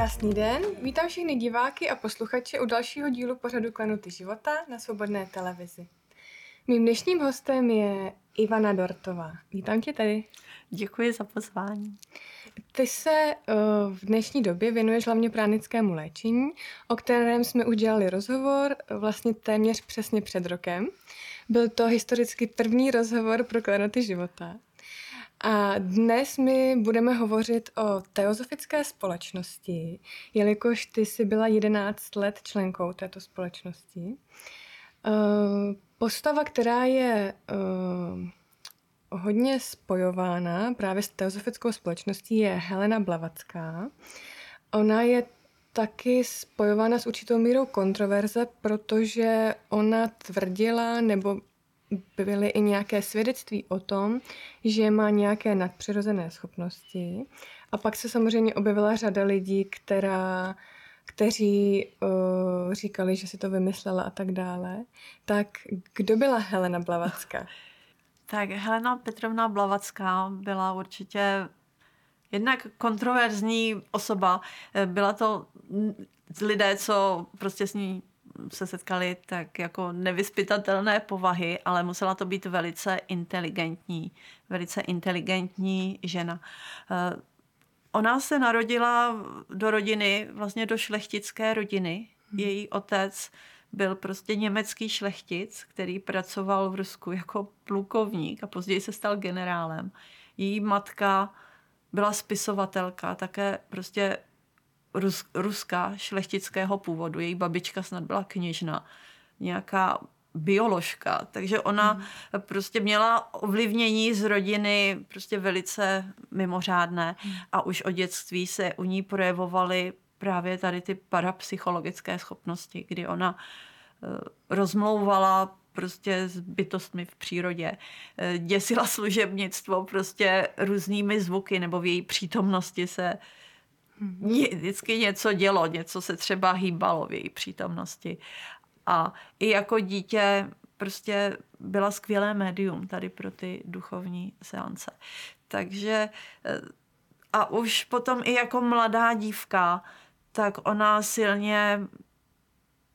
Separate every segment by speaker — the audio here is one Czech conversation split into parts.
Speaker 1: Krásný den, vítám všechny diváky a posluchače u dalšího dílu pořadu Klenuty života na Svobodné televizi. Mým dnešním hostem je Ivana Dortová. Vítám tě tady.
Speaker 2: Děkuji za pozvání.
Speaker 1: Ty se uh, v dnešní době věnuješ hlavně pránickému léčení, o kterém jsme udělali rozhovor vlastně téměř přesně před rokem. Byl to historicky první rozhovor pro klenoty života. A dnes my budeme hovořit o teozofické společnosti, jelikož ty jsi byla 11 let členkou této společnosti. Uh, postava, která je uh, hodně spojována právě s teozofickou společností, je Helena Blavacká. Ona je taky spojována s určitou mírou kontroverze, protože ona tvrdila, nebo byly i nějaké svědectví o tom, že má nějaké nadpřirozené schopnosti. A pak se samozřejmě objevila řada lidí, která, kteří uh, říkali, že si to vymyslela a tak dále. Tak kdo byla Helena Blavacká?
Speaker 2: tak Helena Petrovna Blavacká byla určitě jednak kontroverzní osoba. Byla to lidé, co prostě s ní se setkali tak jako nevyspytatelné povahy, ale musela to být velice inteligentní, velice inteligentní žena. Eh, ona se narodila do rodiny, vlastně do šlechtické rodiny. Hmm. Její otec byl prostě německý šlechtic, který pracoval v Rusku jako plukovník a později se stal generálem. Její matka byla spisovatelka, také prostě Rus, ruská šlechtického původu. Její babička snad byla kněžna, nějaká bioložka, takže ona mm. prostě měla ovlivnění z rodiny prostě velice mimořádné mm. a už od dětství se u ní projevovaly právě tady ty parapsychologické schopnosti, kdy ona uh, rozmlouvala prostě s bytostmi v přírodě. Uh, děsila služebnictvo prostě různými zvuky nebo v její přítomnosti se vždycky něco dělo, něco se třeba hýbalo v její přítomnosti. A i jako dítě prostě byla skvělé médium tady pro ty duchovní seance. Takže eh, a už potom i jako mladá dívka, tak ona silně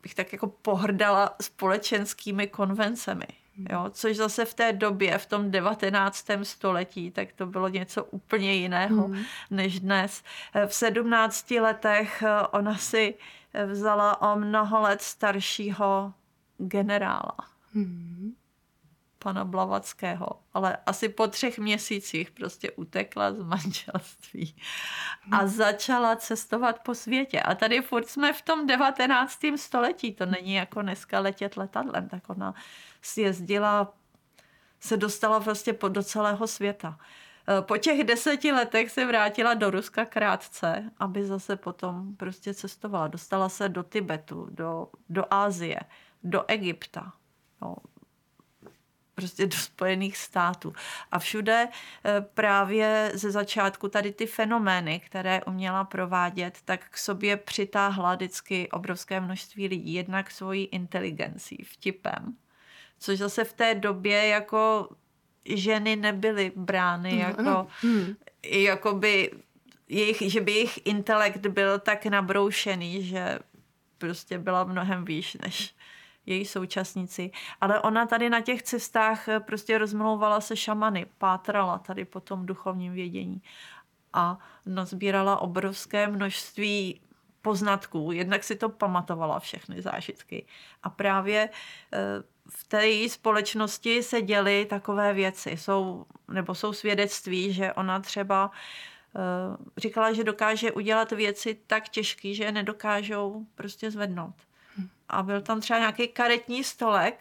Speaker 2: bych tak jako pohrdala společenskými konvencemi. Jo, což zase v té době, v tom 19. století, tak to bylo něco úplně jiného hmm. než dnes. V 17 letech eh, ona si vzala o mnoho let staršího generála. Hmm. Pana Blavackého. Ale asi po třech měsících prostě utekla z manželství a hmm. začala cestovat po světě. A tady furt jsme v tom 19. století. To není jako dneska letět letadlem. Tak ona sjezdila, se dostala vlastně do celého světa. E, po těch deseti letech se vrátila do Ruska krátce, aby zase potom prostě cestovala. Dostala se do Tibetu, do, do Ázie, do Egypta. No, prostě do Spojených států. A všude e, právě ze začátku tady ty fenomény, které uměla provádět, tak k sobě přitáhla vždycky obrovské množství lidí. Jednak svojí inteligencí, vtipem, což zase v té době jako ženy nebyly brány mm, jako, no. hmm. jakoby jejich, že by jejich intelekt byl tak nabroušený, že prostě byla mnohem výš než její současníci. Ale ona tady na těch cestách prostě rozmlouvala se šamany, pátrala tady po tom duchovním vědění a nazbírala obrovské množství poznatků. Jednak si to pamatovala všechny zážitky. A právě eh, v té její společnosti se děly takové věci. Jsou, nebo jsou svědectví, že ona třeba uh, říkala, že dokáže udělat věci tak těžké, že je nedokážou prostě zvednout. A byl tam třeba nějaký karetní stolek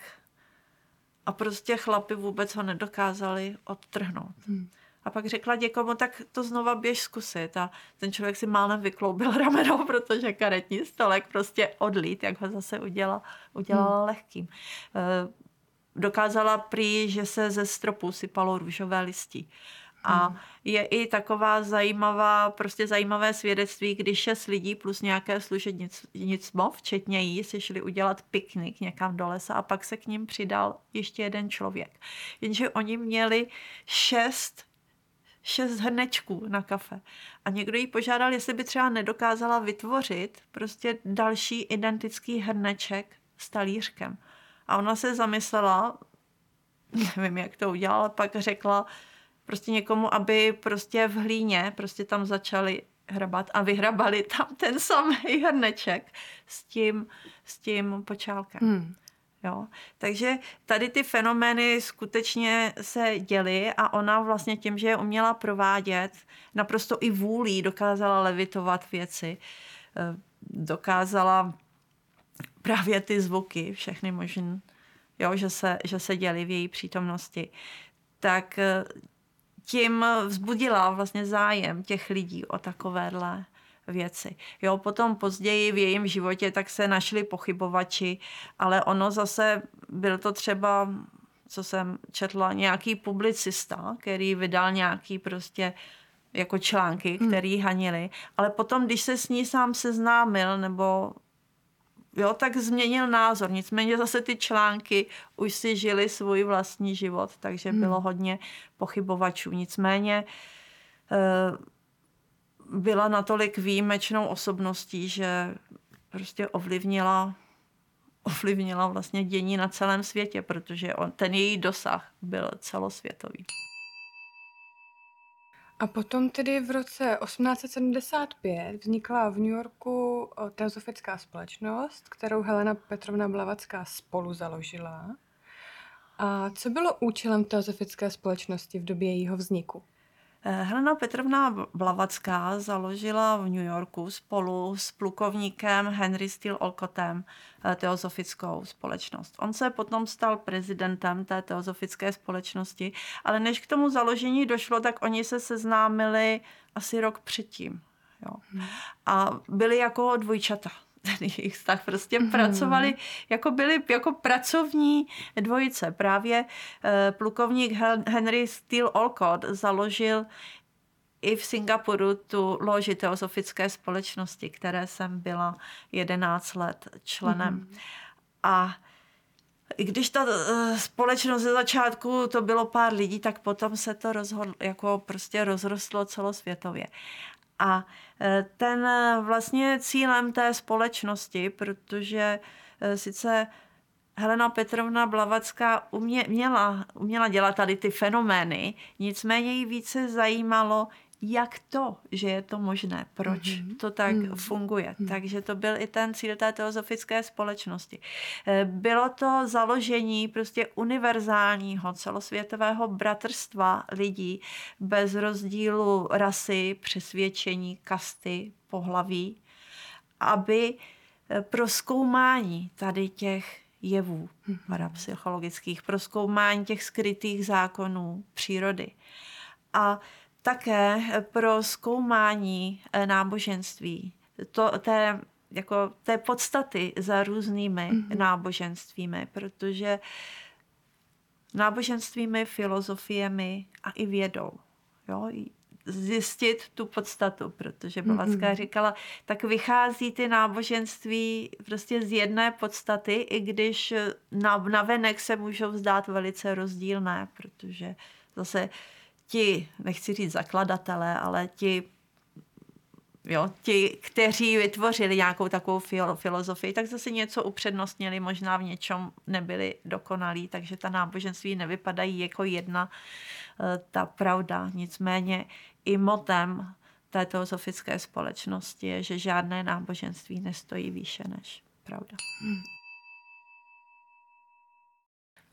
Speaker 2: a prostě chlapi vůbec ho nedokázali odtrhnout. Hmm. A pak řekla někomu, tak to znova běž zkusit. A ten člověk si málem vykloubil rameno, protože karetní stolek prostě odlít, jak ho zase udělala, udělala hmm. lehkým. E, dokázala prý, že se ze stropu sypalo růžové listí. A hmm. je i taková zajímavá, prostě zajímavé svědectví, když šest lidí plus nějaké služebnictvo, včetně jí, si šli udělat piknik někam do lesa a pak se k ním přidal ještě jeden člověk. Jenže oni měli šest šest hrnečků na kafe. A někdo jí požádal, jestli by třeba nedokázala vytvořit prostě další identický hrneček s talířkem. A ona se zamyslela, nevím, jak to udělala, pak řekla prostě někomu, aby prostě v hlíně prostě tam začali hrabat a vyhrabali tam ten samý hrneček s tím, s tím počálkem. Hmm. Jo? Takže tady ty fenomény skutečně se děly a ona vlastně tím, že je uměla provádět, naprosto i vůlí dokázala levitovat věci, eh, dokázala právě ty zvuky, všechny možné, jo, že, se, že se děly v její přítomnosti, tak eh, tím vzbudila vlastně zájem těch lidí o takovéhle věci. Jo, potom později v jejím životě tak se našli pochybovači, ale ono zase byl to třeba, co jsem četla, nějaký publicista, který vydal nějaký prostě jako články, hmm. který hanili, ale potom, když se s ní sám seznámil nebo jo, tak změnil názor. Nicméně zase ty články už si žili svůj vlastní život, takže hmm. bylo hodně pochybovačů. Nicméně eh, byla natolik výjimečnou osobností, že prostě ovlivnila ovlivnila vlastně dění na celém světě, protože on, ten její dosah byl celosvětový.
Speaker 1: A potom tedy v roce 1875 vznikla v New Yorku teozofická společnost, kterou Helena Petrovna Blavacká spolu založila. A co bylo účelem teozofické společnosti v době jejího vzniku?
Speaker 2: Eh, Helena Petrovna Blavacká založila v New Yorku spolu s plukovníkem Henry Steele Olcottem eh, teozofickou společnost. On se potom stal prezidentem té teozofické společnosti, ale než k tomu založení došlo, tak oni se seznámili asi rok předtím. Jo. Hmm. A byli jako dvojčata ten jejich vztah. Prostě mm-hmm. pracovali, jako byli jako pracovní dvojice. Právě eh, plukovník Henry Steele Olcott založil i v Singapuru tu loži teozofické společnosti, které jsem byla 11 let členem. Mm-hmm. A i když ta uh, společnost ze začátku to bylo pár lidí, tak potom se to rozhodlo, jako prostě rozrostlo celosvětově. A e, ten e, vlastně cílem té společnosti, protože e, sice Helena Petrovna Blavacká umě, měla, uměla dělat tady ty fenomény, nicméně jí více zajímalo, jak to, že je to možné, proč mm-hmm. to tak mm-hmm. funguje. Mm-hmm. Takže to byl i ten cíl té teozofické společnosti. Eh, bylo to založení prostě univerzálního celosvětového bratrstva lidí bez rozdílu rasy, přesvědčení, kasty, pohlaví, aby eh, pro zkoumání tady těch jevů mm-hmm. parapsychologických, pro zkoumání těch skrytých zákonů přírody. A také pro zkoumání eh, náboženství, to, té, jako, té podstaty za různými mm-hmm. náboženstvími, protože náboženstvími, filozofiemi a i vědou. Jo? Zjistit tu podstatu, protože Blavatská mm-hmm. říkala, tak vychází ty náboženství prostě z jedné podstaty, i když na, na venek se můžou zdát velice rozdílné, protože zase ti, nechci říct zakladatelé, ale ti, jo, ti, kteří vytvořili nějakou takovou filozofii, tak zase něco upřednostnili, možná v něčem nebyli dokonalí, takže ta náboženství nevypadají jako jedna eh, ta pravda. Nicméně i motem té teozofické společnosti je, že žádné náboženství nestojí výše než pravda. Hmm.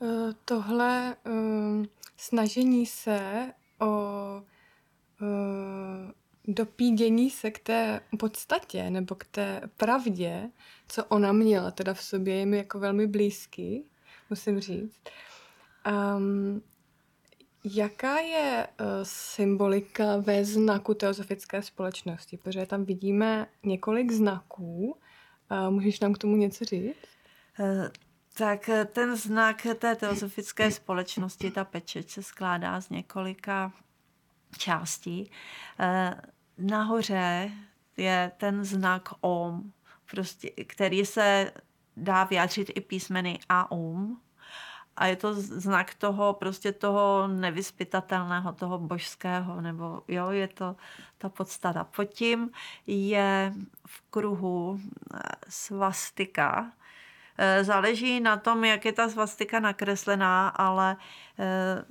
Speaker 1: Eh, tohle um, snažení se o uh, dopídění se k té podstatě nebo k té pravdě, co ona měla teda v sobě, je mi jako velmi blízký, musím říct. Um, jaká je uh, symbolika ve znaku teozofické společnosti? Protože tam vidíme několik znaků. Uh, můžeš nám k tomu něco říct? Uh,
Speaker 2: tak ten znak té teozofické společnosti, ta pečeť, se skládá z několika částí. Eh, nahoře je ten znak OM, prostě, který se dá vyjádřit i písmeny A OM. a je to znak toho prostě toho nevyspytatelného, toho božského, nebo jo, je to ta podstata. Pod tím je v kruhu eh, svastika. Eh, záleží na tom, jak je ta svastika nakreslená, ale eh,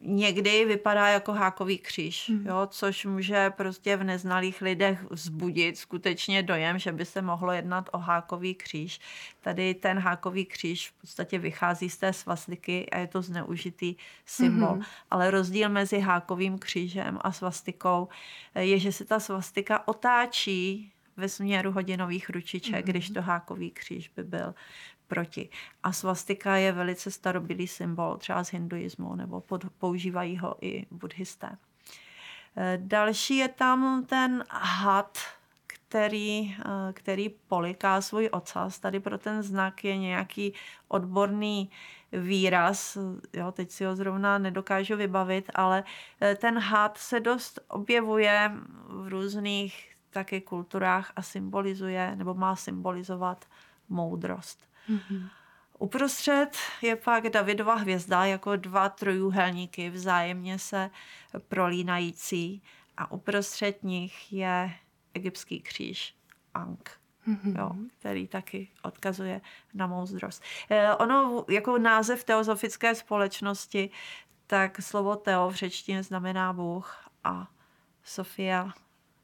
Speaker 2: někdy vypadá jako hákový kříž, hmm. jo, což může prostě v neznalých lidech vzbudit skutečně dojem, že by se mohlo jednat o hákový kříž. Tady ten hákový kříž v podstatě vychází z té svastiky a je to zneužitý symbol. Hmm. Ale rozdíl mezi hákovým křížem a svastikou je, že se ta svastika otáčí ve směru hodinových ručiček, mm-hmm. když to hákový kříž by byl proti. A svastika je velice starobylý symbol třeba z hinduismu, nebo pod, používají ho i buddhisté. Eh, další je tam ten had, který, eh, který poliká svůj ocas. Tady pro ten znak je nějaký odborný výraz, jo, teď si ho zrovna nedokážu vybavit, ale eh, ten had se dost objevuje v různých taky kulturách a symbolizuje, nebo má symbolizovat moudrost. Mm-hmm. Uprostřed je pak Davidova hvězda jako dva trojuhelníky vzájemně se prolínající a uprostřed nich je egyptský kříž Ankh. Mm-hmm. Jo, který taky odkazuje na moudrost. Eh, ono jako název teozofické společnosti, tak slovo teo v řečtině znamená Bůh a Sofia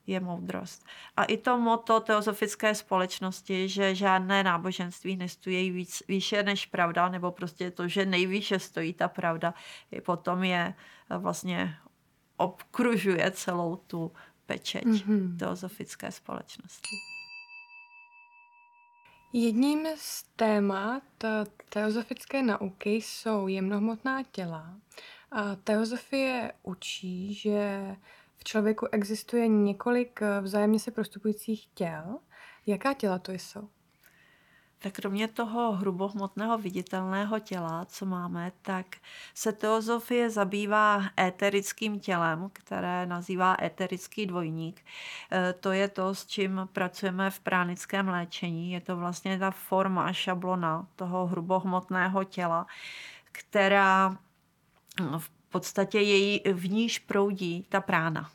Speaker 2: je moudrost. A i to moto teozofické společnosti, že žádné náboženství nestojí víc, výše než pravda, nebo prostě to, že nejvýše stojí ta pravda, je potom je eh, vlastně obkružuje celou tu pečeť mm-hmm. teozofické společnosti.
Speaker 1: Jedním z témat teozofické nauky jsou jemnohmotná těla. A teozofie učí, že člověku existuje několik eh, vzájemně se prostupujících těl. Jaká těla to jsou?
Speaker 2: Tak kromě toho hrubohmotného viditelného těla, co máme, tak se teozofie zabývá éterickým tělem, které nazývá éterický dvojník. Eh, to je to, s čím pracujeme v pránickém léčení. Je to vlastně ta forma, šablona toho hrubohmotného těla, která v podstatě její, v níž proudí ta prána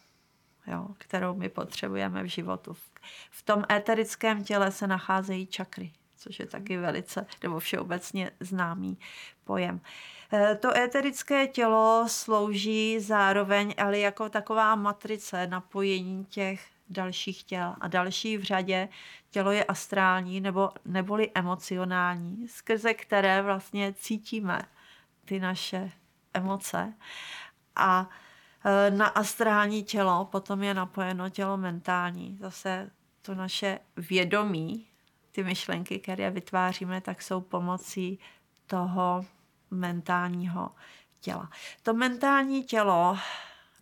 Speaker 2: jo, kterou my potřebujeme v životu. V tom éterickém těle se nacházejí čakry, což je taky velice nebo všeobecně známý pojem. E, to éterické tělo slouží zároveň ale jako taková matrice napojení těch dalších těl. A další v řadě tělo je astrální nebo neboli emocionální, skrze které vlastně cítíme ty naše emoce. A Eh, na astrální tělo, potom je napojeno tělo mentální. Zase to naše vědomí, ty myšlenky, které vytváříme, tak jsou pomocí toho mentálního těla. To mentální tělo,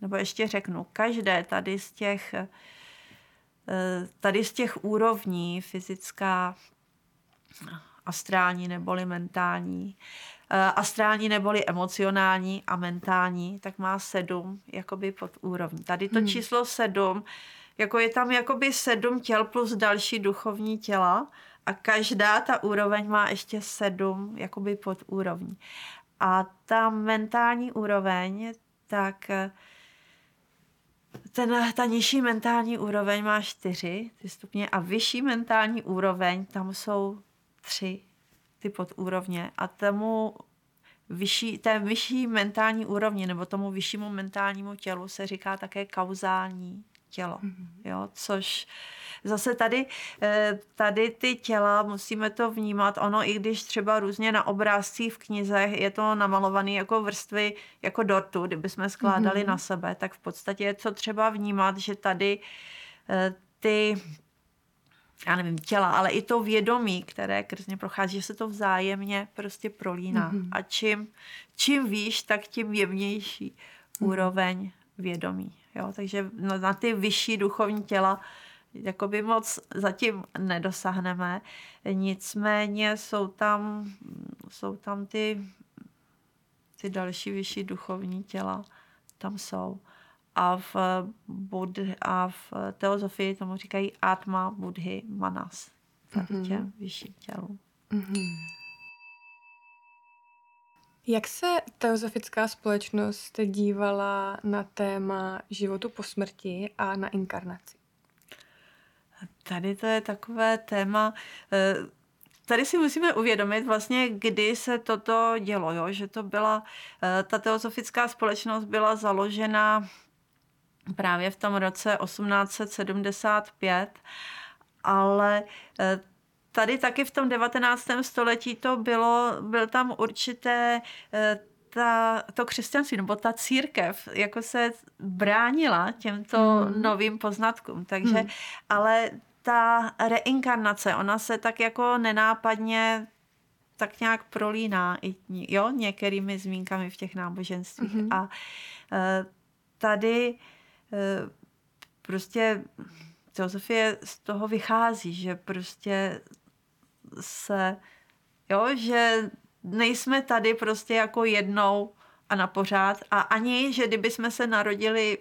Speaker 2: nebo ještě řeknu, každé tady z těch, eh, tady z těch úrovní, fyzická, astrální neboli mentální, astrální neboli emocionální a mentální, tak má sedm jakoby pod úrovní. Tady to hmm. číslo sedm, jako je tam jakoby sedm těl plus další duchovní těla a každá ta úroveň má ještě sedm jakoby pod úrovní. A ta mentální úroveň, tak eh, ten, ta nižší mentální úroveň má čtyři ty stupně a vyšší mentální úroveň, tam jsou tři ty podúrovně a tomu vyšší, té vyšší mentální úrovni nebo tomu vyššímu mentálnímu tělu se říká také kauzální tělo. Mm-hmm. Jo, což zase tady, eh, tady ty těla, musíme to vnímat, ono i když třeba různě na obrázcích v knize je to namalované jako vrstvy, jako dortu, kdyby jsme skládali mm-hmm. na sebe, tak v podstatě je to třeba vnímat, že tady eh, ty já nevím, těla, ale i to vědomí, které krzně prochází, že se to vzájemně prostě prolíná. Mm-hmm. A čím, čím výš, tak tím jemnější mm-hmm. úroveň vědomí. Jo? Takže na, na ty vyšší duchovní těla jakoby moc zatím nedosáhneme. Nicméně jsou tam, jsou tam ty, ty další vyšší duchovní těla, tam jsou a v, Bud, a v teozofii tomu říkají Atma, Budhy, Manas. Tak mm-hmm. těm vyšším tělům. Mm-hmm.
Speaker 1: Jak se teozofická společnost dívala na téma životu po smrti a na inkarnaci?
Speaker 2: Tady to je takové téma, eh, tady si musíme uvědomit vlastně, kdy se toto dělo, jo? že to byla, eh, ta teozofická společnost byla založena právě v tom roce 1875, ale eh, tady taky v tom 19. století to bylo, byl tam určité ta, to křesťanství nebo ta církev jako se bránila těmto hmm. novým poznatkům. Takže, hmm. ale ta reinkarnace, ona se tak jako nenápadně tak nějak prolíná i jo, některými zmínkami v těch náboženstvích. Mm-hmm. A e, tady prostě filozofie z toho vychází, že prostě se, jo, že nejsme tady prostě jako jednou a na pořád a ani, že kdyby jsme se narodili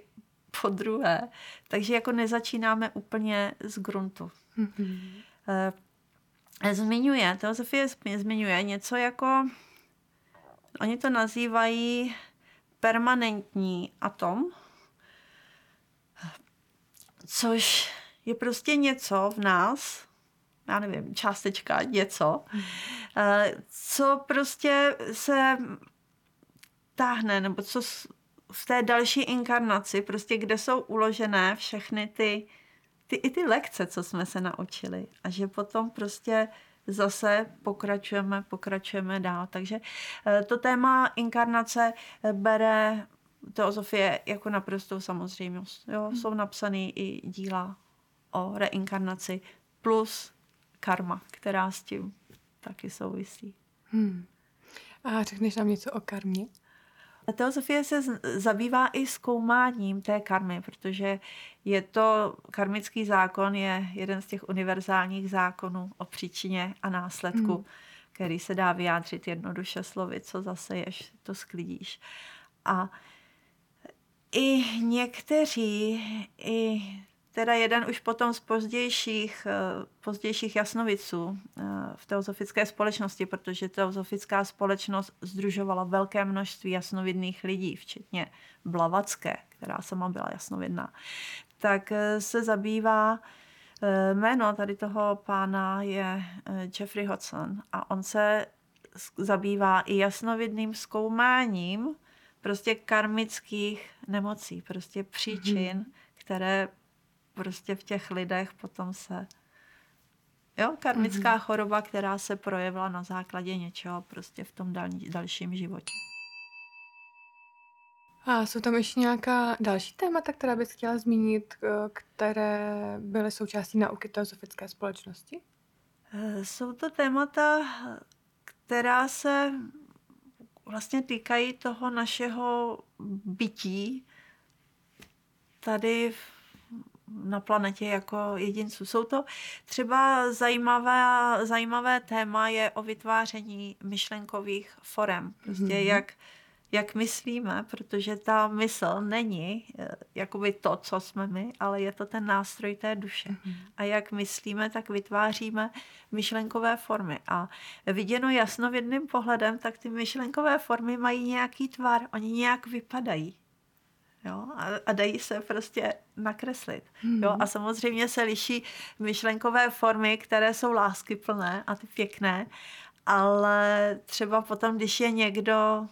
Speaker 2: po druhé, takže jako nezačínáme úplně z gruntu. Mm-hmm. Zmiňuje, teosofie zmiňuje něco jako, oni to nazývají permanentní atom, což je prostě něco v nás, já nevím, částečka, něco, eh, co prostě se táhne, nebo co v té další inkarnaci, prostě kde jsou uložené všechny ty, ty, i ty lekce, co jsme se naučili. A že potom prostě zase pokračujeme, pokračujeme dál. Takže eh, to téma inkarnace eh, bere teozofie jako naprostou samozřejmost. Jo? Hmm. Jsou napsané i díla o reinkarnaci plus karma, která s tím taky souvisí. Hmm.
Speaker 1: A řekneš nám něco o karmě?
Speaker 2: Teosofie se zabývá i zkoumáním té karmy, protože je to, karmický zákon je jeden z těch univerzálních zákonů o příčině a následku, hmm. který se dá vyjádřit jednoduše slovy, co zase ješ, to sklidíš. A i někteří, i teda jeden už potom z pozdějších, eh, pozdějších jasnoviců eh, v teozofické společnosti, protože teozofická společnost združovala velké množství jasnovidných lidí, včetně Blavacké, která sama byla jasnovidná, tak eh, se zabývá Jméno tady toho pána je Jeffrey Hodson a on se zabývá i jasnovidným zkoumáním prostě karmických nemocí, prostě příčin, mm-hmm. které prostě v těch lidech potom se Jo, karmická mm-hmm. choroba, která se projevila na základě něčeho prostě v tom dal, dalším životě.
Speaker 1: A jsou tam ještě nějaká další témata, která bys chtěla zmínit, které byly součástí nauky teozofické společnosti?
Speaker 2: Eh, jsou to témata, která se vlastně týkají toho našeho bytí tady na planetě jako jedinců. Jsou to třeba zajímavé, zajímavé téma je o vytváření myšlenkových forem. Prostě mm-hmm. jak, jak myslíme, protože ta mysl není eh, jakoby to, co jsme my, ale je to ten nástroj té duše. Mm-hmm. A jak myslíme, tak vytváříme myšlenkové formy. A viděno jasnovidným pohledem, tak ty myšlenkové formy mají nějaký tvar, oni nějak vypadají. Jo? A, a dají se prostě nakreslit. Hmm. Jo? A samozřejmě se liší myšlenkové formy, které jsou láskyplné a ty pěkné, ale třeba potom, když je někdo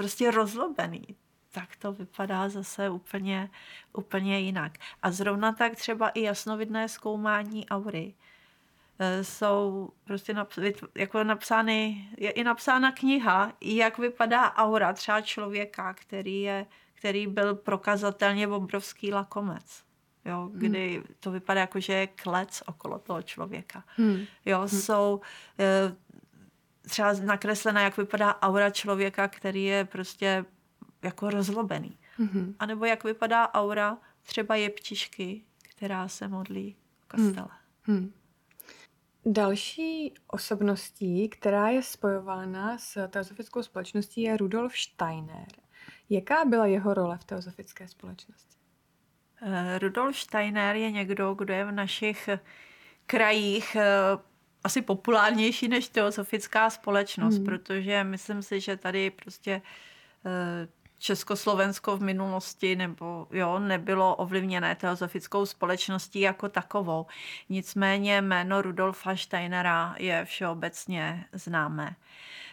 Speaker 2: prostě rozlobený, tak to vypadá zase úplně, úplně jinak. A zrovna tak třeba i jasnovidné zkoumání aury e, jsou prostě naps- jako napsány, je i napsána kniha, jak vypadá aura třeba člověka, který je který byl prokazatelně obrovský lakomec. Jo, hmm. kdy hmm. to vypadá jako, že je klec okolo toho člověka. Hmm. Jo, hmm. jsou e, třeba nakreslená, jak vypadá aura člověka, který je prostě jako rozlobený. Hmm. A nebo jak vypadá aura třeba jeptišky, která se modlí v kostele. Hmm. Hmm.
Speaker 1: Další osobností, která je spojována s teozofickou společností, je Rudolf Steiner. Jaká byla jeho role v teozofické společnosti?
Speaker 2: Eh, Rudolf Steiner je někdo, kdo je v našich krajích eh, asi populárnější než teozofická společnost, hmm. protože myslím si, že tady prostě eh, Československo v minulosti nebo jo, nebylo ovlivněné teozofickou společností jako takovou. Nicméně jméno Rudolfa Steinera je všeobecně známé.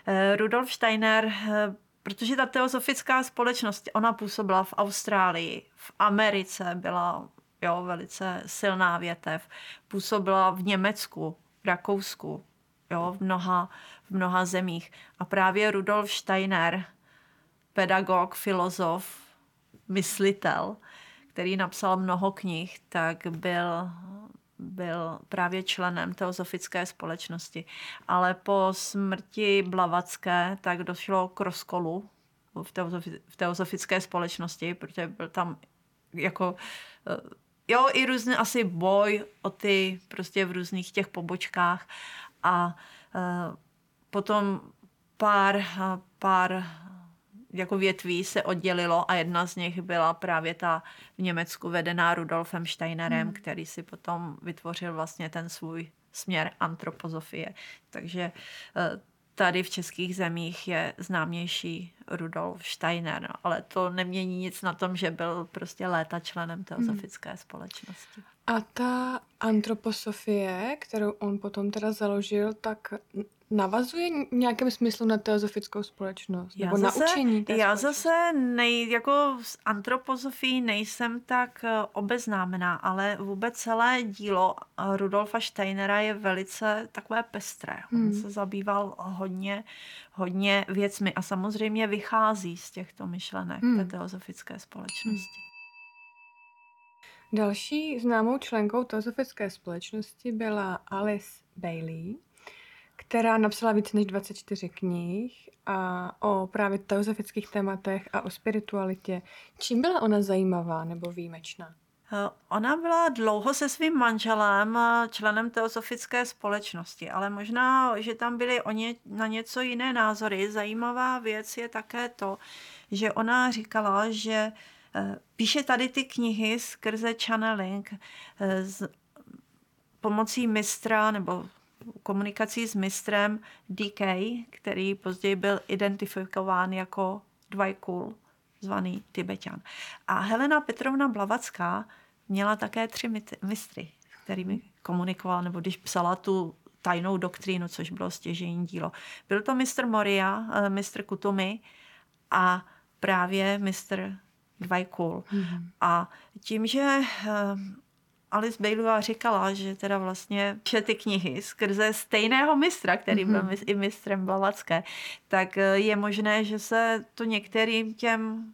Speaker 2: Eh, Rudolf Steiner, eh, protože ta teozofická společnost, ona působila v Austrálii, v Americe byla jo, velice silná větev, působila v Německu, Rakousku, jo, v mnoha, v mnoha zemích. A právě Rudolf Steiner, pedagog, filozof, myslitel, který napsal mnoho knih, tak byl, byl právě členem teozofické společnosti. Ale po smrti Blavacké tak došlo k rozkolu v teozofické společnosti, protože byl tam jako eh, jo, i různý asi boj o ty prostě v různých těch pobočkách a uh, potom pár, pár jako větví se oddělilo a jedna z nich byla právě ta v Německu vedená Rudolfem Steinerem, hmm. který si potom vytvořil vlastně ten svůj směr antropozofie. Takže uh, tady v českých zemích je známější Rudolf Steiner, ale to nemění nic na tom, že byl prostě léta členem teozofické hmm. společnosti.
Speaker 1: A ta antroposofie, kterou on potom teda založil, tak navazuje nějakém smyslu na teozofickou společnost? Já nebo zase, naučení té
Speaker 2: Já zase nej, jako s antropozofií nejsem tak eh, obeznámená, ale vůbec celé dílo eh, Rudolfa Steinera je velice takové pestré. On hmm. se zabýval hodně, hodně věcmi a samozřejmě vychází z těchto myšlenek hmm. té teozofické společnosti. Hmm.
Speaker 1: Další známou členkou teozofické společnosti byla Alice Bailey, která napsala více než 24 knih a o právě teozofických tématech a o spiritualitě. Čím byla ona zajímavá nebo výjimečná?
Speaker 2: Eh, ona byla dlouho se svým manželem eh, členem teozofické společnosti, ale možná, že tam byly o ně, na něco jiné názory. Zajímavá věc je také to, že ona říkala, že eh, píše tady ty knihy skrze channeling s pomocí mistra nebo komunikací s mistrem DK, který později byl identifikován jako Dvajkul, zvaný Tibetan. A Helena Petrovna Blavacká měla také tři mistry, kterými komunikovala, nebo když psala tu tajnou doktrínu, což bylo stěžení dílo. Byl to mistr Moria, eh, mistr Kutumi a právě mistr Dvajkul. Mm-hmm. A tím, že eh, Alice Baileyová říkala, že teda vlastně že ty knihy skrze stejného mistra, který mm-hmm. byl mhm. i mistrem Blavacké, tak eh, je možné, že se to některým těm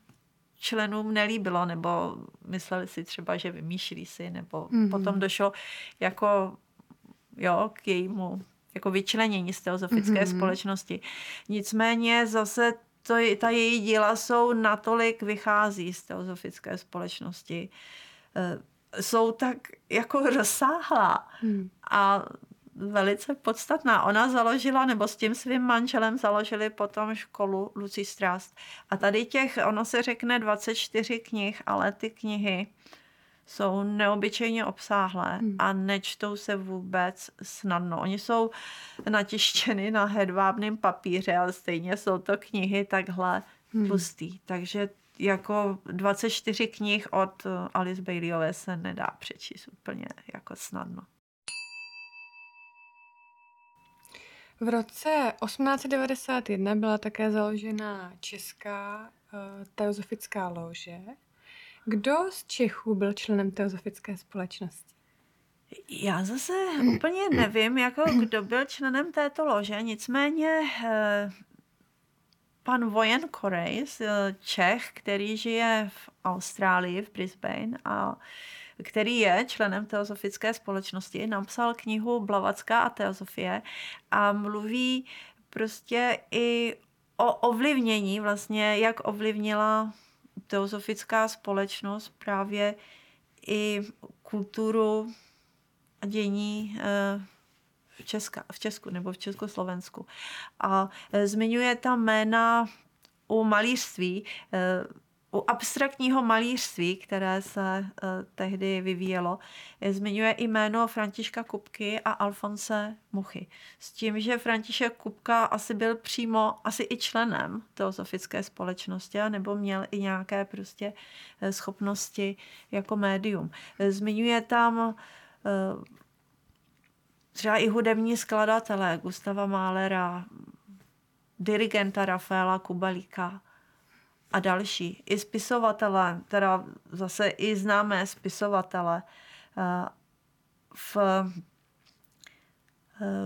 Speaker 2: členům nelíbilo, nebo mysleli si třeba, že vymýšlí si, nebo mm-hmm. potom došlo jako jo, k jejímu jako vyčlenění z teozofické mm-hmm. společnosti. Nicméně zase to, ta její díla jsou natolik vychází z teozofické společnosti eh, jsou tak jako rozsáhlá hmm. a velice podstatná. Ona založila, nebo s tím svým manželem založili potom školu Lucí Strast. A tady těch, ono se řekne 24 knih, ale ty knihy jsou neobyčejně obsáhlé hmm. a nečtou se vůbec snadno. Oni jsou natištěny na hedvábném papíře, ale stejně jsou to knihy takhle hmm. pustý. Takže jako 24 knih od eh, Alice Baileyové se nedá přečíst úplně jako snadno.
Speaker 1: V roce 1891 byla také založena Česká uh, teozofická lože. Kdo z Čechů byl členem teozofické společnosti?
Speaker 2: Já zase úplně nevím, jako kdo byl členem této lože, nicméně eh, pan Vojen Korej, Čech, který žije v Austrálii, v Brisbane a který je členem teozofické společnosti, napsal knihu Blavacká a teozofie a mluví prostě i o ovlivnění, vlastně jak ovlivnila teozofická společnost právě i kulturu a dění eh, v, Česka, v Česku nebo v Československu. A e, zmiňuje tam jména u malířství. E, u abstraktního malířství, které se uh, tehdy vyvíjelo, zmiňuje i jméno Františka Kupky a Alfonse Muchy. S tím, že František Kupka asi byl přímo, asi i členem teozofické společnosti, nebo měl i nějaké prostě schopnosti jako médium. Zmiňuje tam třeba i hudební skladatelé Gustava Mahlera, dirigenta Rafaela Kubalíka, a další. I spisovatele, teda zase i známé spisovatele. Eh, v, eh,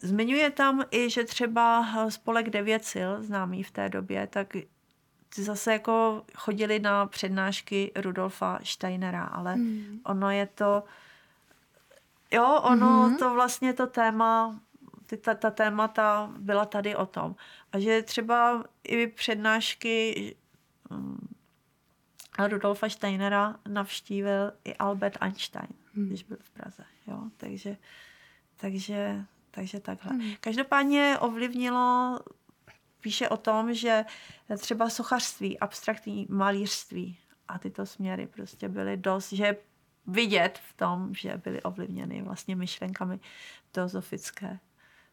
Speaker 2: zmiňuje tam i, že třeba spolek Devět sil, známý v té době, tak zase jako chodili na přednášky Rudolfa Steinera, ale hmm. ono je to, jo, ono hmm. to vlastně to téma ty, ta, ta témata byla tady o tom. A že třeba i přednášky um, Rudolfa Steinera navštívil i Albert Einstein, hmm. když byl v Praze. Jo? Takže, takže, takže takhle. Hmm. Každopádně ovlivnilo píše o tom, že třeba sochařství, abstraktní malířství a tyto směry prostě byly dost, že vidět v tom, že byly ovlivněny vlastně myšlenkami teozofické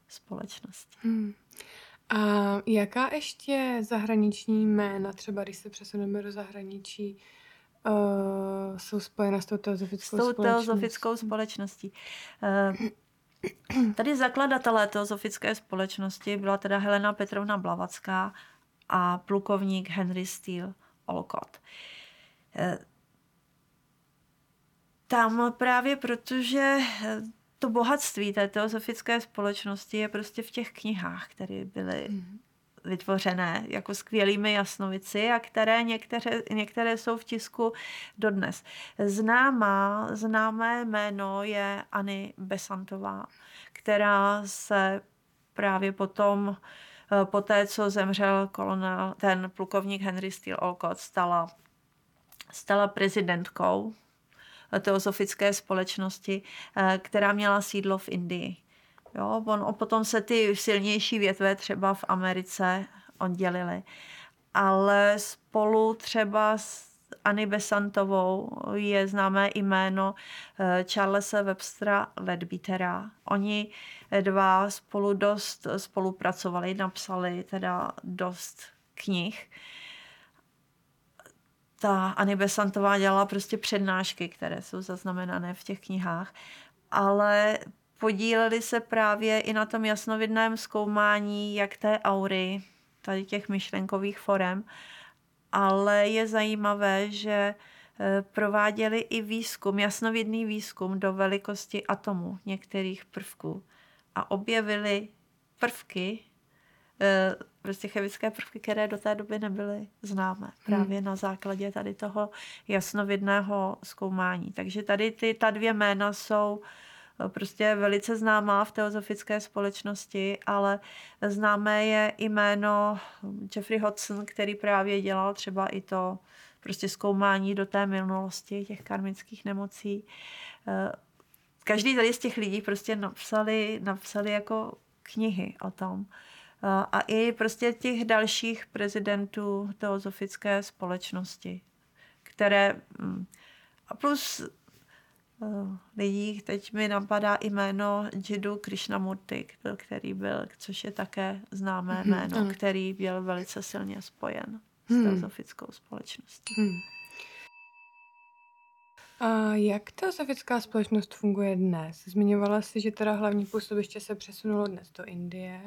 Speaker 2: společnosti. Hmm.
Speaker 1: A jaká ještě zahraniční jména, třeba když se přesuneme do zahraničí, uh, jsou spojena s tou teozofickou
Speaker 2: společností? S tou teozofickou společností. Uh, tady zakladatelé teozofické společnosti byla teda Helena Petrovna Blavacká a plukovník Henry Steele Olcott. Tam právě protože to bohatství té teozofické společnosti je prostě v těch knihách, které byly mm. vytvořené jako skvělými jasnovici a které některé, některé jsou v tisku dodnes. Známá, známé jméno je Anny Besantová, která se právě potom, eh, po té, co zemřel kolonel, ten plukovník Henry Steele Olcott, stala, stala prezidentkou teozofické společnosti, eh, která měla sídlo v Indii. Jo, on, potom se ty silnější větve třeba v Americe oddělily. Ale spolu třeba s Anny Besantovou je známé jméno eh, Charlesa Webstera Ledbeatera. Oni dva spolu dost spolupracovali, napsali teda dost knih ta Anny Besantová dělala prostě přednášky, které jsou zaznamenané v těch knihách, ale podíleli se právě i na tom jasnovidném zkoumání, jak té aury, tady těch myšlenkových forem, ale je zajímavé, že eh, prováděli i výzkum, jasnovidný výzkum do velikosti atomu některých prvků a objevili prvky, prostě chemické prvky, které do té doby nebyly známé. Právě hmm. na základě tady toho jasnovidného zkoumání. Takže tady ty, ta dvě jména jsou eh, prostě velice známá v teozofické společnosti, ale známé je i jméno Jeffrey Hodson, který právě dělal třeba i to prostě zkoumání do té minulosti těch karmických nemocí. Eh, každý tady z těch lidí prostě napsali, napsali jako knihy o tom a i prostě těch dalších prezidentů teozofické společnosti, které mm, a plus uh, lidí, teď mi napadá jméno Jiddu Krishnamurti, který byl, což je také známé mm-hmm. jméno, mm. který byl velice silně spojen s mm. teozofickou společností. Mm.
Speaker 1: A jak teozofická společnost funguje dnes? Zmiňovala jsi, že teda hlavní působiště se přesunulo dnes do Indie.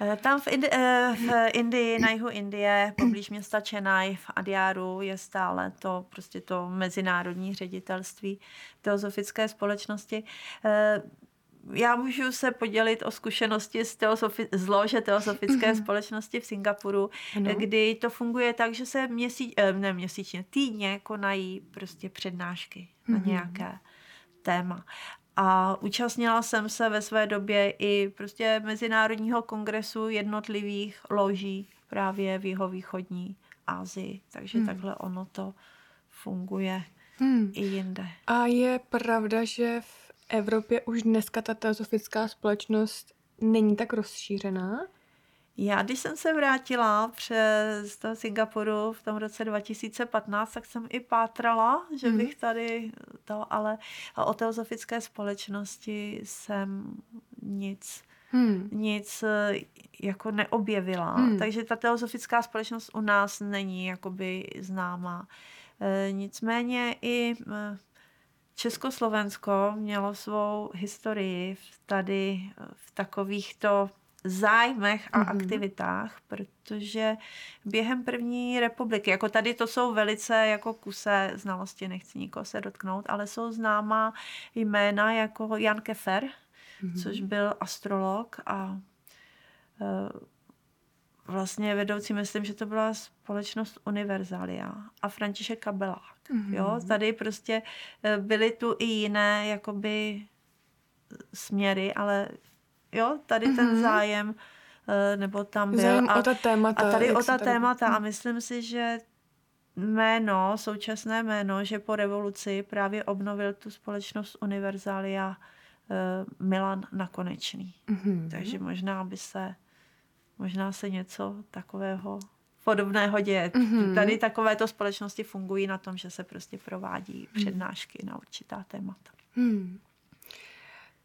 Speaker 2: Eh, tam v, Indi- eh, v Indii, na jihu Indie, poblíž města Chennai v Adiaru je stále to prostě to mezinárodní ředitelství teozofické společnosti. Eh, já můžu se podělit o zkušenosti z, teosofi- z lože teosofické mhm. společnosti v Singapuru, ano. kdy to funguje tak, že se měsíč, ne měsíčně, týdně konají prostě přednášky na mhm. nějaké téma. A účastnila jsem se ve své době i prostě Mezinárodního kongresu jednotlivých loží právě v jeho východní Asii. Takže hmm. takhle ono to funguje hmm. i jinde.
Speaker 1: A je pravda, že v Evropě už dneska ta teozofická společnost není tak rozšířená?
Speaker 2: Já, když jsem se vrátila přes toho Singapuru v tom roce 2015, tak jsem i pátrala, že bych tady to, ale o teozofické společnosti jsem nic, hmm. nic jako neobjevila. Hmm. Takže ta teozofická společnost u nás není jakoby známá. E, nicméně i e, Československo mělo svou historii tady v takovýchto zájmech a mm-hmm. aktivitách, protože během první republiky, jako tady to jsou velice jako kuse znalosti, nechci nikoho se dotknout, ale jsou známá jména jako Jan Kefer, mm-hmm. což byl astrolog a e, vlastně vedoucí, myslím, že to byla společnost Universalia a František Kabelák. Mm-hmm. Jo, tady prostě e, byly tu i jiné jakoby směry, ale jo, tady mm-hmm. ten mhm. zájem, eh, nebo tam byl.
Speaker 1: Zájem a, o ta témata.
Speaker 2: A tady o ta témata a myslím si, že jméno, současné jméno, že po revoluci právě obnovil tu společnost Universalia uh, Milan Nakonečný. Mm-hmm. Takže možná by se, možná se něco takového podobného děje. Mm-hmm. Tady takovéto společnosti fungují na tom, že se prostě provádí přednášky na určitá témata. Mm.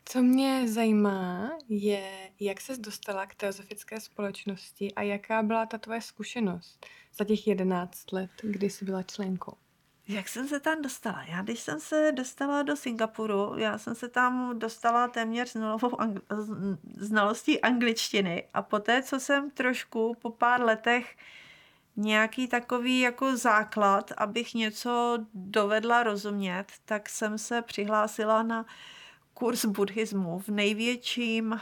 Speaker 1: Co mě zajímá, je, jak ses dostala k teozofické společnosti a jaká byla ta tvoje zkušenost za těch jedenáct let, kdy jsi byla členkou.
Speaker 2: Jak jsem se tam dostala? Já když jsem se dostala do Singapuru, já jsem se tam dostala téměř nulovou angl- znalostí angličtiny a poté, co jsem trošku po pár letech nějaký takový jako základ, abych něco dovedla rozumět, tak jsem se přihlásila na kurz buddhismu v největším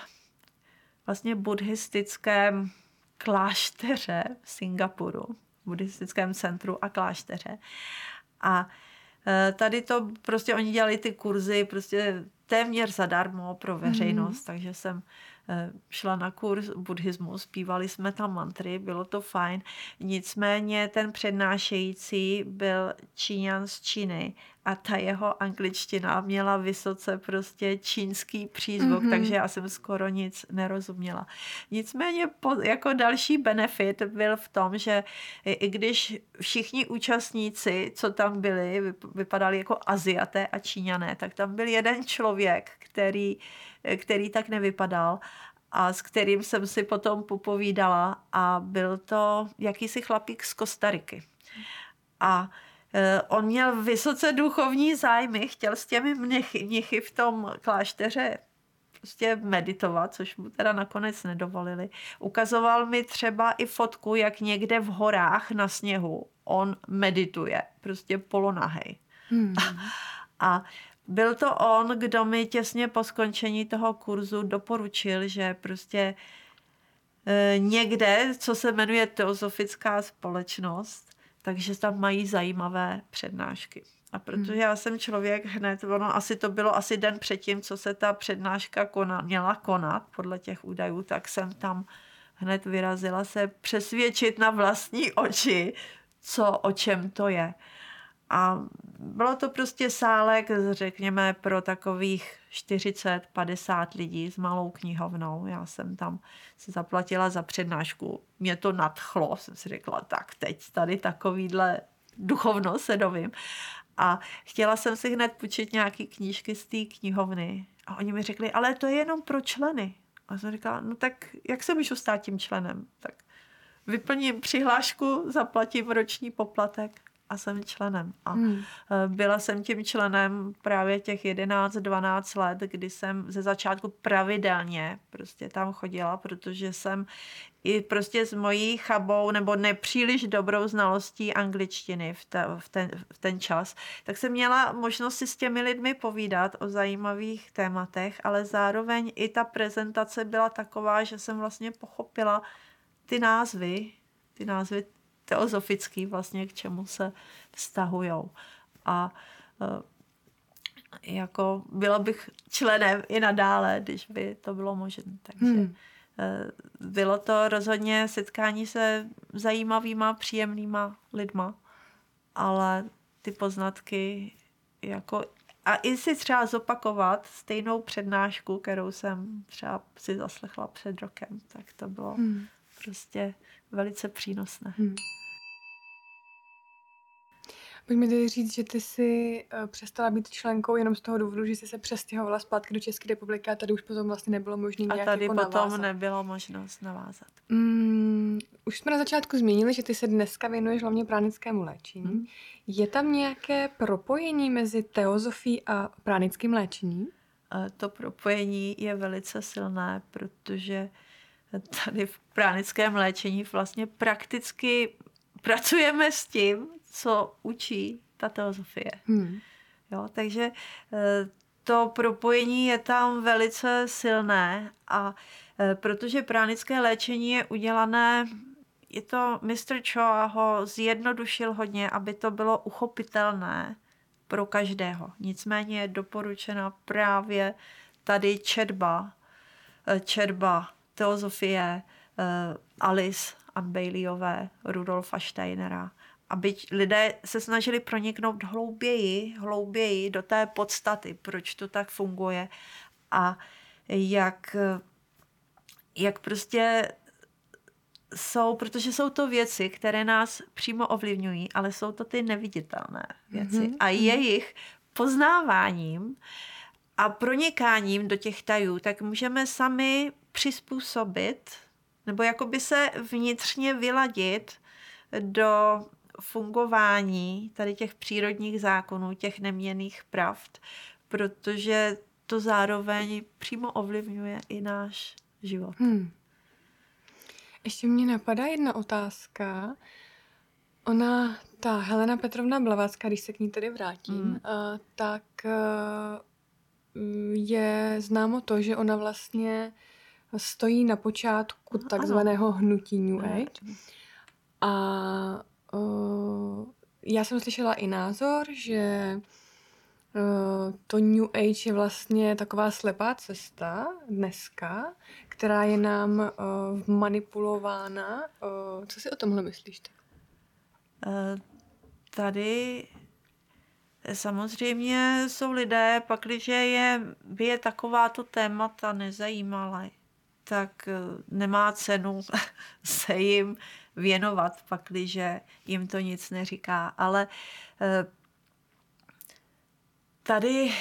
Speaker 2: vlastně buddhistickém klášteře v Singapuru, buddhistickém centru a klášteře. A e, tady to prostě oni dělali ty kurzy prostě téměř zadarmo pro veřejnost, mm. takže jsem Eh, šla na kurz buddhismu, zpívali jsme tam mantry, bylo to fajn. Nicméně ten přednášející byl Číňan z Číny a ta jeho angličtina měla vysoce prostě čínský přízvuk, mm-hmm. takže já jsem skoro nic nerozuměla. Nicméně po, jako další benefit byl v tom, že i, i když všichni účastníci, co tam byli, vypadali jako Aziaté a Číňané, tak tam byl jeden člověk, který který tak nevypadal a s kterým jsem si potom popovídala a byl to jakýsi chlapík z Kostariky. A on měl vysoce duchovní zájmy, chtěl s těmi mnichy v tom klášteře prostě meditovat, což mu teda nakonec nedovolili. Ukazoval mi třeba i fotku, jak někde v horách na sněhu on medituje, prostě polonahej. Hmm. A, a byl to on, kdo mi těsně po skončení toho kurzu doporučil, že prostě e, někde, co se jmenuje Teozofická společnost, takže tam mají zajímavé přednášky. A protože hmm. já jsem člověk hned, ono asi to bylo asi den předtím, co se ta přednáška kona, měla konat, podle těch údajů, tak jsem tam hned vyrazila se přesvědčit na vlastní oči, co, o čem to je. A bylo to prostě sálek, řekněme, pro takových 40-50 lidí s malou knihovnou. Já jsem tam se zaplatila za přednášku. Mě to nadchlo, jsem si řekla, tak teď tady takovýhle duchovno se dovím. A chtěla jsem si hned půjčit nějaký knížky z té knihovny. A oni mi řekli, ale to je jenom pro členy. A jsem říkala, no tak jak se můžu stát tím členem? Tak vyplním přihlášku, zaplatím roční poplatek a jsem členem. A hmm. Eh, byla jsem tím členem právě těch 11-12 let, kdy jsem ze začátku pravidelně prostě tam chodila, protože jsem i prostě s mojí chabou nebo nepříliš dobrou znalostí angličtiny v, ta, v, ten, v ten čas, tak jsem měla možnost si s těmi lidmi povídat o zajímavých tématech, ale zároveň i ta prezentace byla taková, že jsem vlastně pochopila ty názvy, ty názvy teozofický vlastně, k čemu se vztahujou. A e, jako byla bych členem i nadále, když by to bylo možné. Takže hmm. E, bylo to rozhodně setkání se zajímavýma, příjemnýma lidma, ale ty poznatky jako a i si třeba zopakovat stejnou přednášku, kterou jsem třeba si zaslechla před rokem, tak to bylo, hmm. Prostě velice přínosné. Hmm.
Speaker 1: Pojďme tedy říct, že ty jsi uh, přestala být členkou jenom z toho důvodu, že jsi se přestěhovala zpátky do České republiky a tady už potom vlastně nebylo možné nějak
Speaker 2: A tady
Speaker 1: jako
Speaker 2: potom
Speaker 1: navázat.
Speaker 2: nebylo možnost navázat.
Speaker 1: Mm, už jsme na začátku zmínili, že ty se dneska věnuješ hlavně pránickému léčení. Hmm. Je tam nějaké propojení mezi teozofií a pránickým léčením?
Speaker 2: To propojení je velice silné, protože tady v pránickém léčení vlastně prakticky pracujeme s tím, co učí ta teozofie. Hmm. Jo, takže eh, to propojení je tam velice silné a eh, protože pránické léčení je udělané, je to, Mr. Cho ho zjednodušil hodně, aby to bylo uchopitelné pro každého. Nicméně je doporučena právě tady četba, eh, četba teozofie Alice Unbaileyové, Rudolfa Steinera, aby lidé se snažili proniknout hlouběji, hlouběji do té podstaty, proč to tak funguje a jak, jak prostě jsou, protože jsou to věci, které nás přímo ovlivňují, ale jsou to ty neviditelné věci. Mm-hmm. A mhm. jejich poznáváním a pronikáním do těch tajů, tak můžeme sami přizpůsobit nebo jakoby se vnitřně vyladit do fungování tady těch přírodních zákonů, těch neměných pravd, protože to zároveň přímo ovlivňuje i náš život. Hmm.
Speaker 1: Ještě mě napadá jedna otázka. Ona, ta Helena Petrovna Blavacká, když se k ní tedy vrátím, hmm. uh, tak uh, je známo to, že ona vlastně stojí na počátku takzvaného hnutí New Age. A uh, já jsem slyšela i názor, že uh, to New Age je vlastně taková slepá cesta dneska, která je nám uh, manipulována. Uh, co si o tomhle myslíš?
Speaker 2: Uh, tady Samozřejmě jsou lidé, pakliže je, by je takováto témata nezajímala, tak eh, nemá cenu se jim věnovat, pakliže jim to nic neříká. Ale eh, tady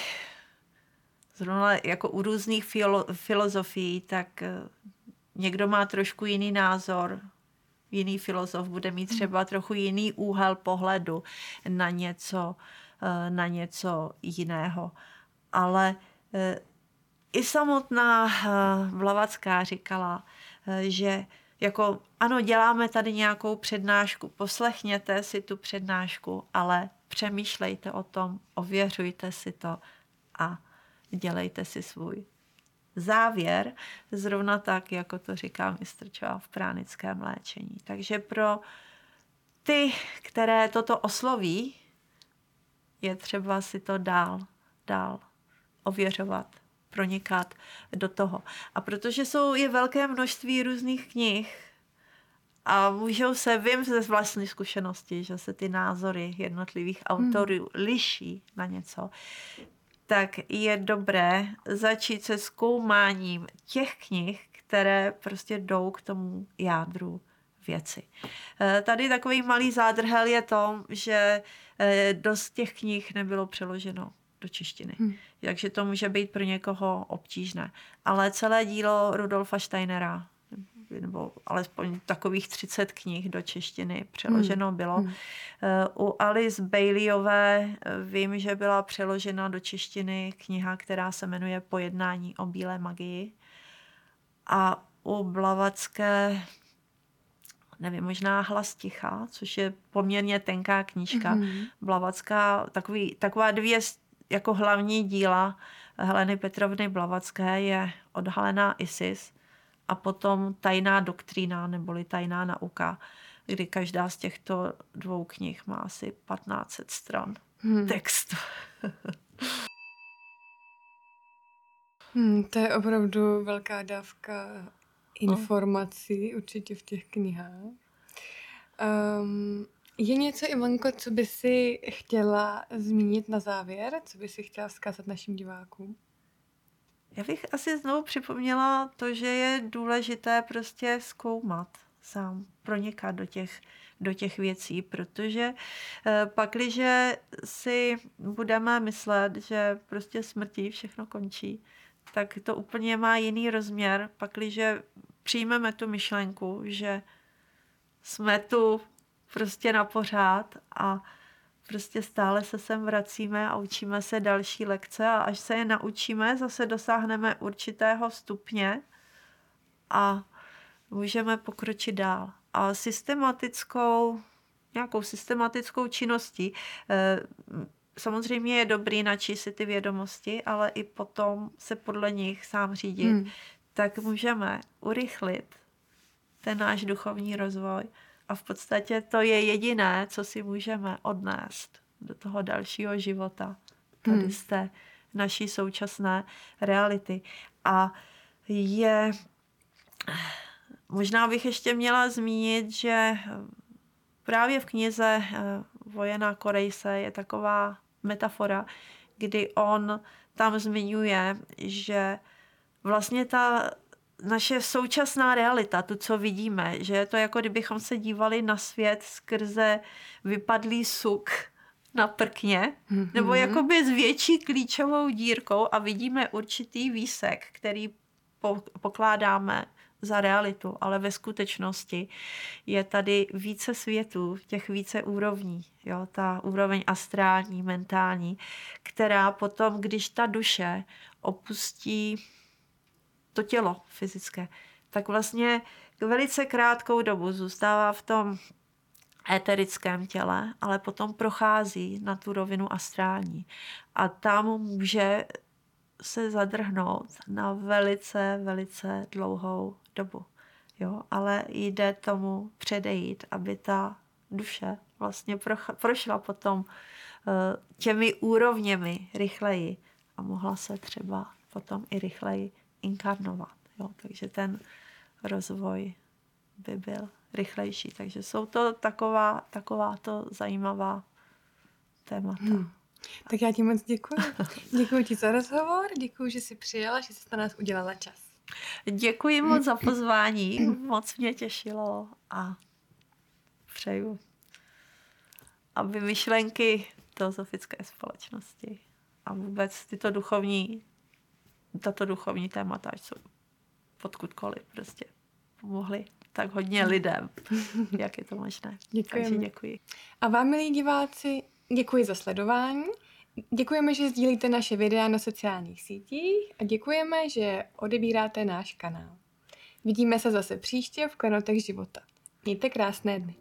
Speaker 2: zrovna jako u různých filo, filozofií, tak eh, někdo má trošku jiný názor, jiný filozof bude mít hmm. třeba trochu jiný úhel pohledu na něco, na něco jiného. Ale i samotná Blavacká říkala, že jako ano, děláme tady nějakou přednášku, poslechněte si tu přednášku, ale přemýšlejte o tom, ověřujte si to a dělejte si svůj závěr, zrovna tak, jako to říká mistr Čova v pránickém léčení. Takže pro ty, které toto osloví, je třeba si to dál, dál ověřovat, pronikat do toho. A protože jsou, je velké množství různých knih, a můžou se, vím ze vlastní zkušenosti, že se ty názory jednotlivých autorů hmm. liší na něco, tak je dobré začít se zkoumáním těch knih, které prostě jdou k tomu jádru věci. Eh, tady takový malý zádrhel je to, že eh, dost těch knih nebylo přeloženo do češtiny. Hmm. Takže to může být pro někoho obtížné. Ale celé dílo Rudolfa Steinera, nebo alespoň takových 30 knih do češtiny přeloženo hmm. bylo. Hmm. Eh, u Alice Baileyové eh, vím, že byla přeložena do češtiny kniha, která se jmenuje Pojednání o bílé magii. A u Blavacké nevím, možná Hlas ticha, což je poměrně tenká knížka. Mm-hmm. Blavacká, takový, taková dvě jako hlavní díla Heleny Petrovny Blavacké je odhalená Isis a potom tajná doktrína neboli tajná nauka, kdy každá z těchto dvou knih má asi 1500 stran hmm. textu.
Speaker 1: hmm, to je opravdu velká dávka informací no. určitě v těch knihách. Um, je něco, Ivanko, co by si chtěla zmínit na závěr? Co by si chtěla vzkázat našim divákům?
Speaker 2: Já bych asi znovu připomněla to, že je důležité prostě zkoumat. sám pronikat do těch, do těch věcí, protože eh, pakliže si budeme myslet, že prostě smrtí všechno končí, tak to úplně má jiný rozměr, pakliže přijmeme tu myšlenku, že jsme tu prostě na pořád a prostě stále se sem vracíme a učíme se další lekce a až se je naučíme, zase dosáhneme určitého stupně a můžeme pokročit dál. A systematickou, nějakou systematickou činností, eh, samozřejmě je dobrý načíst si ty vědomosti, ale i potom se podle nich sám řídit, hmm. tak můžeme urychlit ten náš duchovní rozvoj a v podstatě to je jediné, co si můžeme odnést do toho dalšího života, tady hmm. z té naší současné reality. A je, možná bych ještě měla zmínit, že právě v knize eh, Vojena Korejse je taková metafora, kdy on tam zmiňuje, že vlastně ta naše současná realita, to, co vidíme, že je to jako kdybychom se dívali na svět skrze vypadlý suk na prkně, mm-hmm. nebo jakoby s větší klíčovou dírkou a vidíme určitý výsek, který po, pokládáme za realitu, ale ve skutečnosti je tady více světů, těch více úrovní. Jo? Ta úroveň astrální, mentální, která potom, když ta duše opustí to tělo fyzické, tak vlastně velice krátkou dobu zůstává v tom éterickém těle, ale potom prochází na tu rovinu astrální. A tam může se zadrhnout na velice, velice dlouhou dobu. Jo, ale jde tomu předejít, aby ta duše vlastně prošla potom eh, těmi úrovněmi rychleji a mohla se třeba potom i rychleji inkarnovat. Jo? Takže ten rozvoj by byl rychlejší. Takže jsou to taková, taková to zajímavá témata. Hmm.
Speaker 1: Tak já ti moc děkuji. Děkuji ti za rozhovor, děkuji, že jsi přijela, že jsi na nás udělala čas.
Speaker 2: Děkuji moc za pozvání, moc mě těšilo a přeju, aby myšlenky teozofické společnosti a vůbec tyto duchovní tato duchovní témata, ať jsou podkudkoliv prostě pomohly tak hodně lidem, jak je to možné.
Speaker 1: Děkujeme.
Speaker 2: Takže děkuji.
Speaker 1: A vám, milí diváci, děkuji za sledování. Děkujeme, že sdílíte naše videa na sociálních sítích a děkujeme, že odebíráte náš kanál. Vidíme se zase příště v Klenotech života. Mějte krásné dny.